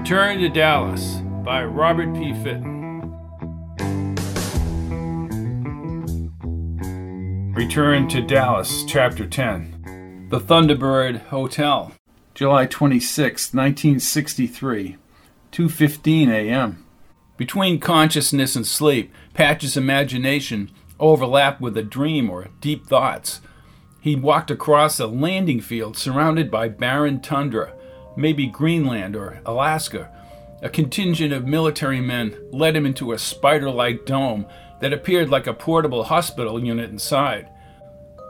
Return to Dallas by Robert P. Fitton. Return to Dallas, Chapter 10. The Thunderbird Hotel. July 26, 1963, 2:15 a.m. Between consciousness and sleep, Patch's imagination overlapped with a dream or deep thoughts. He walked across a landing field surrounded by barren tundra, maybe Greenland or Alaska. A contingent of military men led him into a spider like dome that appeared like a portable hospital unit inside.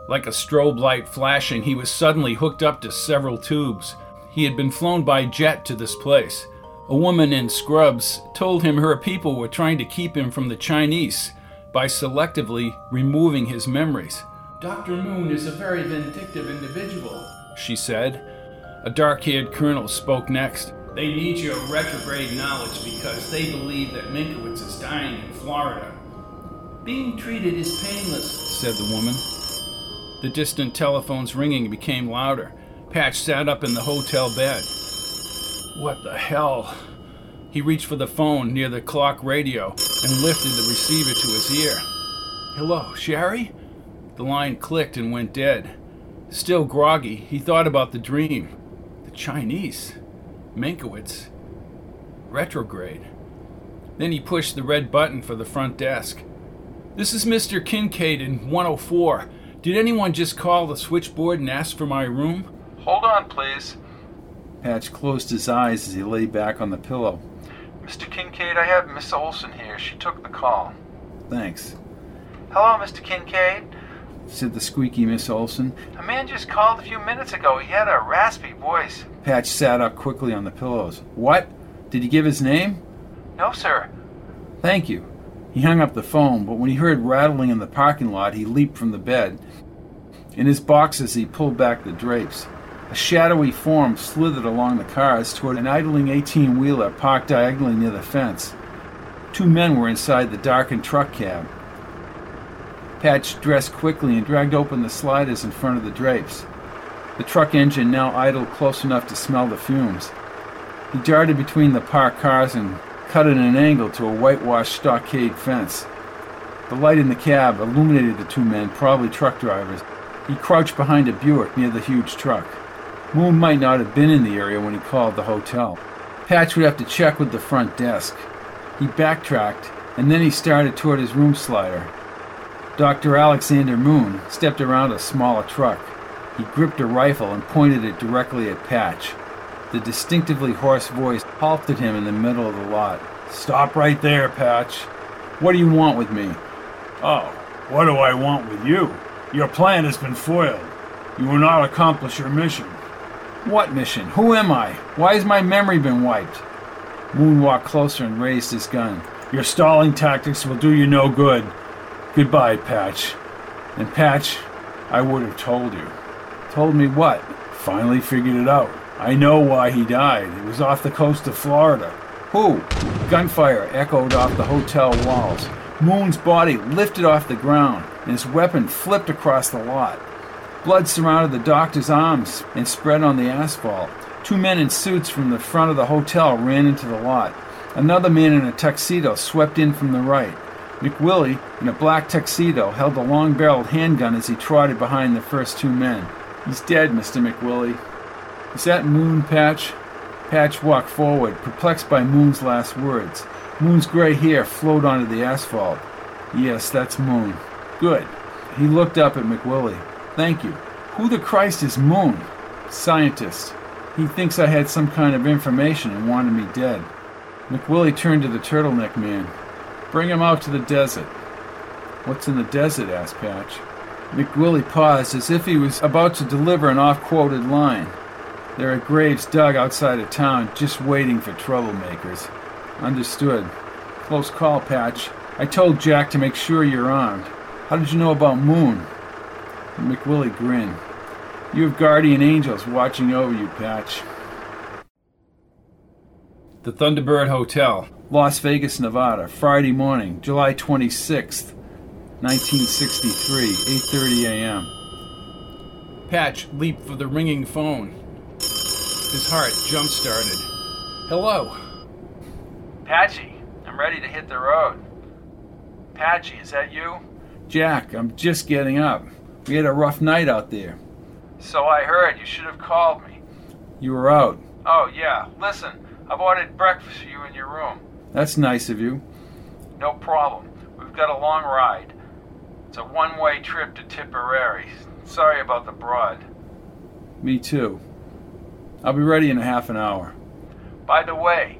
Like a strobe light flashing, he was suddenly hooked up to several tubes. He had been flown by jet to this place. A woman in scrubs told him her people were trying to keep him from the Chinese by selectively removing his memories. Dr. Moon is a very vindictive individual, she said. A dark haired colonel spoke next. They need your retrograde knowledge because they believe that Minkowitz is dying in Florida. Being treated is painless, said the woman. The distant telephone's ringing became louder. Patch sat up in the hotel bed. What the hell? He reached for the phone near the clock radio and lifted the receiver to his ear. Hello, Sherry? The line clicked and went dead. Still groggy, he thought about the dream. The Chinese. Minkowitz. Retrograde. Then he pushed the red button for the front desk. This is Mr. Kincaid in 104. Did anyone just call the switchboard and ask for my room? Hold on, please. Patch closed his eyes as he lay back on the pillow. Mr. Kincaid, I have Miss Olson here. She took the call. Thanks, Hello, Mr. Kincaid. said the squeaky Miss Olson. A man just called a few minutes ago. He had a raspy voice. Patch sat up quickly on the pillows. What? Did he give his name? No, sir. Thank you. He hung up the phone, but when he heard rattling in the parking lot, he leaped from the bed. In his boxes, he pulled back the drapes. A shadowy form slithered along the cars toward an idling 18 wheeler parked diagonally near the fence. Two men were inside the darkened truck cab. Patch dressed quickly and dragged open the sliders in front of the drapes. The truck engine now idled close enough to smell the fumes. He darted between the parked cars and cut at an angle to a whitewashed stockade fence. The light in the cab illuminated the two men, probably truck drivers. He crouched behind a Buick near the huge truck. Moon might not have been in the area when he called the hotel. Patch would have to check with the front desk. He backtracked, and then he started toward his room slider. Dr. Alexander Moon stepped around a smaller truck. He gripped a rifle and pointed it directly at Patch. The distinctively hoarse voice halted him in the middle of the lot. Stop right there, Patch. What do you want with me? Oh, what do I want with you? Your plan has been foiled. You will not accomplish your mission. What mission? Who am I? Why has my memory been wiped? Moon walked closer and raised his gun. Your stalling tactics will do you no good. Goodbye, Patch. And Patch, I would have told you. Told me what? Finally figured it out. I know why he died. It was off the coast of Florida. Who? Gunfire echoed off the hotel walls. Moon's body lifted off the ground, and his weapon flipped across the lot. Blood surrounded the doctor's arms and spread on the asphalt. Two men in suits from the front of the hotel ran into the lot. Another man in a tuxedo swept in from the right. McWillie, in a black tuxedo, held a long barreled handgun as he trotted behind the first two men. He's dead, Mr. McWillie. Is that Moon, Patch? Patch walked forward, perplexed by Moon's last words. Moon's gray hair flowed onto the asphalt. Yes, that's Moon. Good. He looked up at McWillie. Thank you. Who the Christ is Moon? Scientist. He thinks I had some kind of information and wanted me dead. McWillie turned to the turtleneck man. Bring him out to the desert. What's in the desert? asked Patch. McWillie paused as if he was about to deliver an off quoted line. There are graves dug outside of town just waiting for troublemakers. Understood. Close call, Patch. I told Jack to make sure you're armed. How did you know about Moon? McWillie grinned. You have guardian angels watching over you, Patch. The Thunderbird Hotel. Las Vegas, Nevada, Friday morning, July 26th, 1963, 8:30 a.m. Patch leaped for the ringing phone. His heart jump started. Hello. Patchy, I'm ready to hit the road. Patchy, is that you? Jack, I'm just getting up. We had a rough night out there. So I heard. You should have called me. You were out. Oh, yeah. Listen, I've ordered breakfast for you in your room. That's nice of you. No problem. We've got a long ride. It's a one way trip to Tipperary. Sorry about the broad. Me too. I'll be ready in a half an hour. By the way,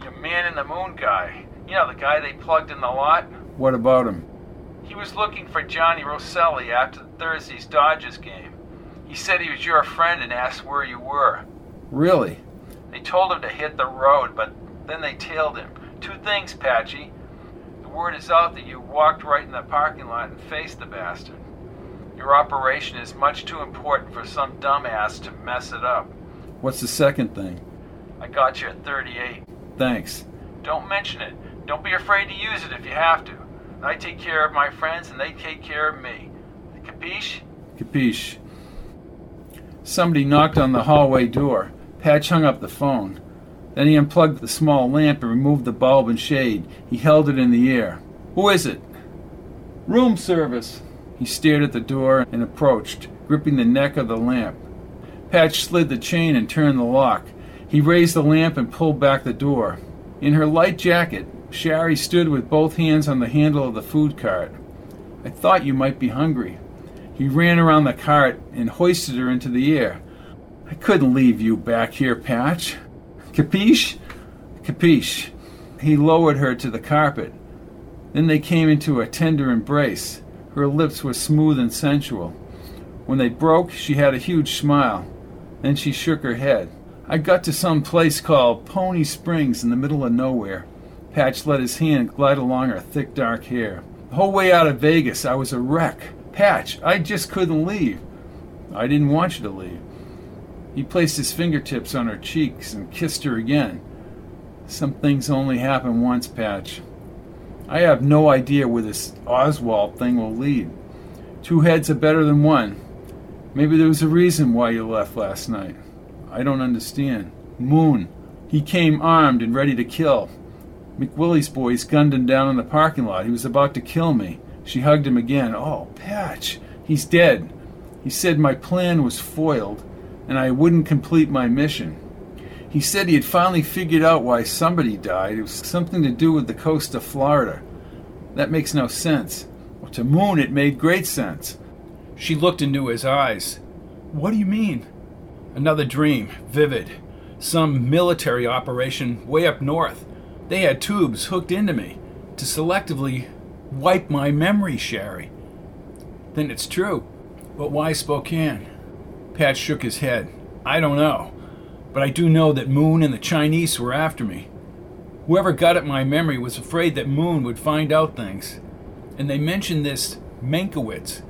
your man in the moon guy, you know, the guy they plugged in the lot? What about him? He was looking for Johnny Rosselli after Thursday's Dodgers game. He said he was your friend and asked where you were. Really? They told him to hit the road, but then they tailed him. Two things, Patchy. Word is out that you walked right in the parking lot and faced the bastard. Your operation is much too important for some dumbass to mess it up. What's the second thing? I got you at 38. Thanks. Don't mention it. Don't be afraid to use it if you have to. I take care of my friends and they take care of me. Capiche? Capiche. Somebody knocked on the hallway door. Patch hung up the phone. Then he unplugged the small lamp and removed the bulb and shade. He held it in the air. Who is it? Room service. He stared at the door and approached, gripping the neck of the lamp. Patch slid the chain and turned the lock. He raised the lamp and pulled back the door. In her light jacket, Shari stood with both hands on the handle of the food cart. I thought you might be hungry. He ran around the cart and hoisted her into the air. I couldn't leave you back here, Patch. Capiche? Capiche. He lowered her to the carpet. Then they came into a tender embrace. Her lips were smooth and sensual. When they broke, she had a huge smile. Then she shook her head. I got to some place called Pony Springs in the middle of nowhere. Patch let his hand glide along her thick dark hair. The whole way out of Vegas, I was a wreck. Patch, I just couldn't leave. I didn't want you to leave. He placed his fingertips on her cheeks and kissed her again. Some things only happen once, Patch. I have no idea where this Oswald thing will lead. Two heads are better than one. Maybe there was a reason why you left last night. I don't understand. Moon. He came armed and ready to kill. McWillie's boys gunned him down in the parking lot. He was about to kill me. She hugged him again. Oh, Patch, he's dead. He said my plan was foiled and I wouldn't complete my mission. He said he had finally figured out why somebody died. It was something to do with the coast of Florida. That makes no sense. Well, to Moon, it made great sense. She looked into his eyes. What do you mean? Another dream, vivid. Some military operation way up north. They had tubes hooked into me to selectively wipe my memory, Shari. Then it's true. But why Spokane? Pat shook his head. I don't know. But I do know that Moon and the Chinese were after me. Whoever got at my memory was afraid that Moon would find out things. And they mentioned this Mankiewicz.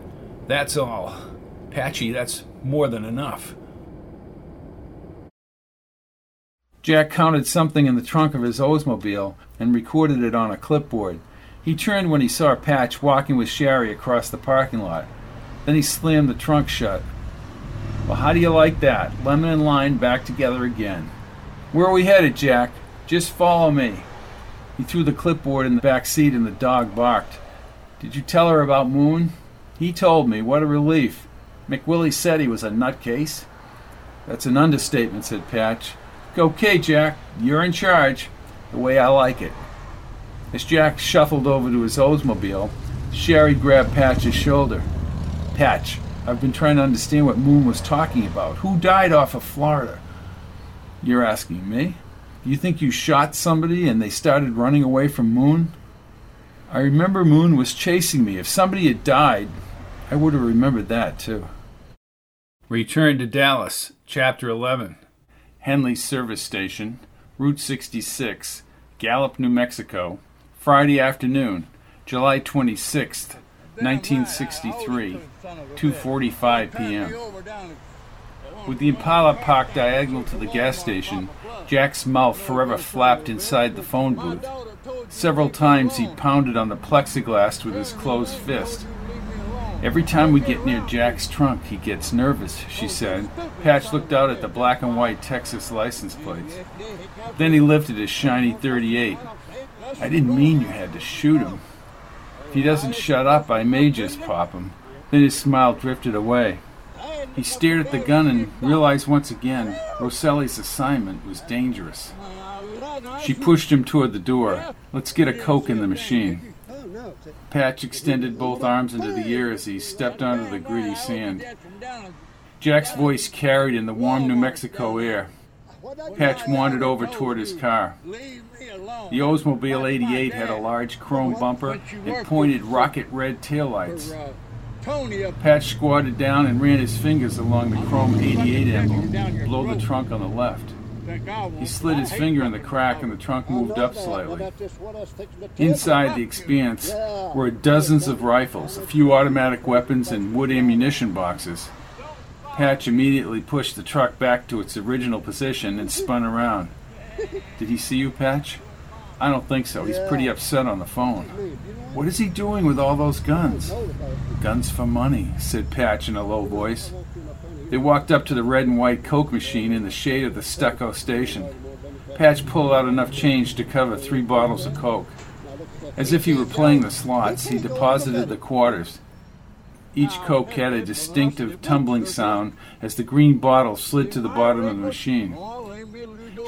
That's all. Patchy, that's more than enough. Jack counted something in the trunk of his Oldsmobile and recorded it on a clipboard. He turned when he saw Patch walking with Shari across the parking lot. Then he slammed the trunk shut. Well, how do you like that? Lemon and Lime back together again. Where are we headed, Jack? Just follow me. He threw the clipboard in the back seat and the dog barked. Did you tell her about Moon? He told me. What a relief. McWillie said he was a nutcase. That's an understatement, said Patch. Okay, Jack, you're in charge, the way I like it. As Jack shuffled over to his Oldsmobile, Sherry grabbed Patch's shoulder. Patch, I've been trying to understand what Moon was talking about. Who died off of Florida? You're asking me? You think you shot somebody and they started running away from Moon? I remember Moon was chasing me. If somebody had died, I would have remembered that too. Return to Dallas, Chapter 11. Henley Service Station, Route 66, Gallup, New Mexico, Friday afternoon, July 26th, 1963, 2:45 p.m. With the Impala parked diagonal to the gas station, Jack's mouth forever flapped inside the phone booth. Several times he pounded on the plexiglass with his closed fist. Every time we get near Jack's trunk, he gets nervous, she said. Patch looked out at the black and white Texas license plates. Then he lifted his shiny 38. I didn't mean you had to shoot him. He doesn't shut up, I may just pop him. Then his smile drifted away. He stared at the gun and realized once again Rosselli's assignment was dangerous. She pushed him toward the door. Let's get a Coke in the machine. Patch extended both arms into the air as he stepped onto the gritty sand. Jack's voice carried in the warm New Mexico air. Patch wandered over toward his car. The Oldsmobile 88 had a large chrome bumper and pointed rocket red taillights. Patch squatted down and ran his fingers along the chrome 88 emblem below the trunk on the left. He slid his finger in the crack and the trunk moved up slightly. Inside the expanse were dozens of rifles, a few automatic weapons, and wood ammunition boxes. Patch immediately pushed the truck back to its original position and spun around. Did he see you, Patch? I don't think so. He's pretty upset on the phone. What is he doing with all those guns? Guns for money, said Patch in a low voice. They walked up to the red and white Coke machine in the shade of the stucco station. Patch pulled out enough change to cover three bottles of Coke. As if he were playing the slots, he deposited the quarters. Each Coke had a distinctive tumbling sound as the green bottle slid to the bottom of the machine.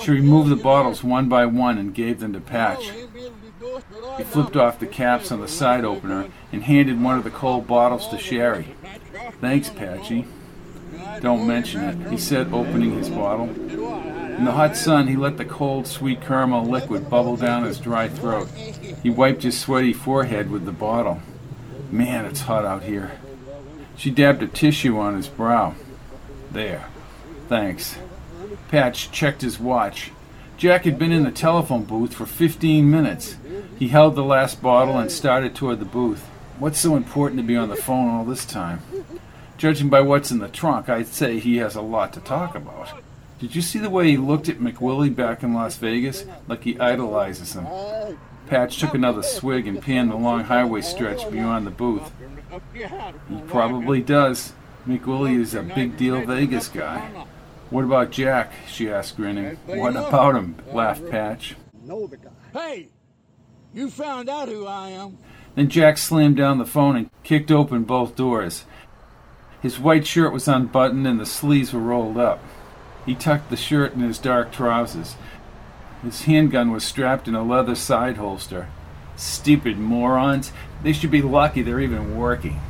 She removed the bottles one by one and gave them to Patch. He flipped off the caps on the side opener and handed one of the cold bottles to Sherry. Thanks, Patchy. Don't mention it, he said, opening his bottle. In the hot sun, he let the cold, sweet caramel liquid bubble down his dry throat. He wiped his sweaty forehead with the bottle. Man, it's hot out here. She dabbed a tissue on his brow. There. Thanks. Patch checked his watch. Jack had been in the telephone booth for 15 minutes. He held the last bottle and started toward the booth. What's so important to be on the phone all this time? Judging by what's in the trunk, I'd say he has a lot to talk about. Did you see the way he looked at McWillie back in Las Vegas? Like he idolizes him. Patch took another swig and panned the long highway stretch beyond the booth. He probably does. McWillie is a big deal Vegas guy. What about Jack? she asked, grinning. What about him? laughed Patch. Know the guy. Hey, you found out who I am. Then Jack slammed down the phone and kicked open both doors. His white shirt was unbuttoned and the sleeves were rolled up. He tucked the shirt in his dark trousers. His handgun was strapped in a leather side holster. Stupid morons. They should be lucky they're even working.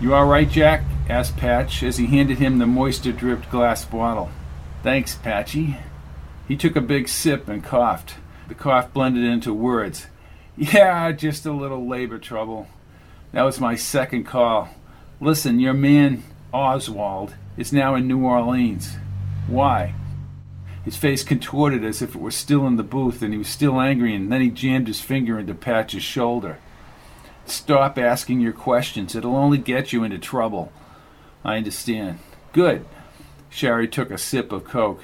You all right, Jack? asked Patch as he handed him the moisture dripped glass bottle. Thanks, Patchy. He took a big sip and coughed. The cough blended into words. Yeah, just a little labor trouble. That was my second call. Listen, your man Oswald is now in New Orleans. Why? His face contorted as if it were still in the booth and he was still angry, and then he jammed his finger into Patch's shoulder. Stop asking your questions. It'll only get you into trouble. I understand. Good. Sherry took a sip of Coke.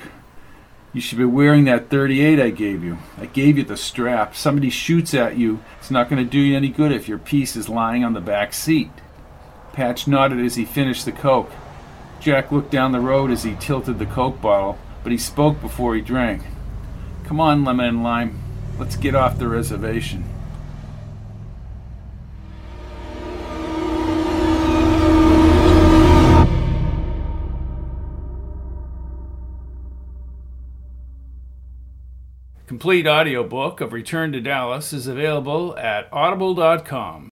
You should be wearing that 38 I gave you. I gave you the strap. Somebody shoots at you. It's not going to do you any good if your piece is lying on the back seat. Patch nodded as he finished the Coke. Jack looked down the road as he tilted the Coke bottle, but he spoke before he drank. Come on, Lemon and Lime. Let's get off the reservation. Complete audiobook of Return to Dallas is available at audible.com.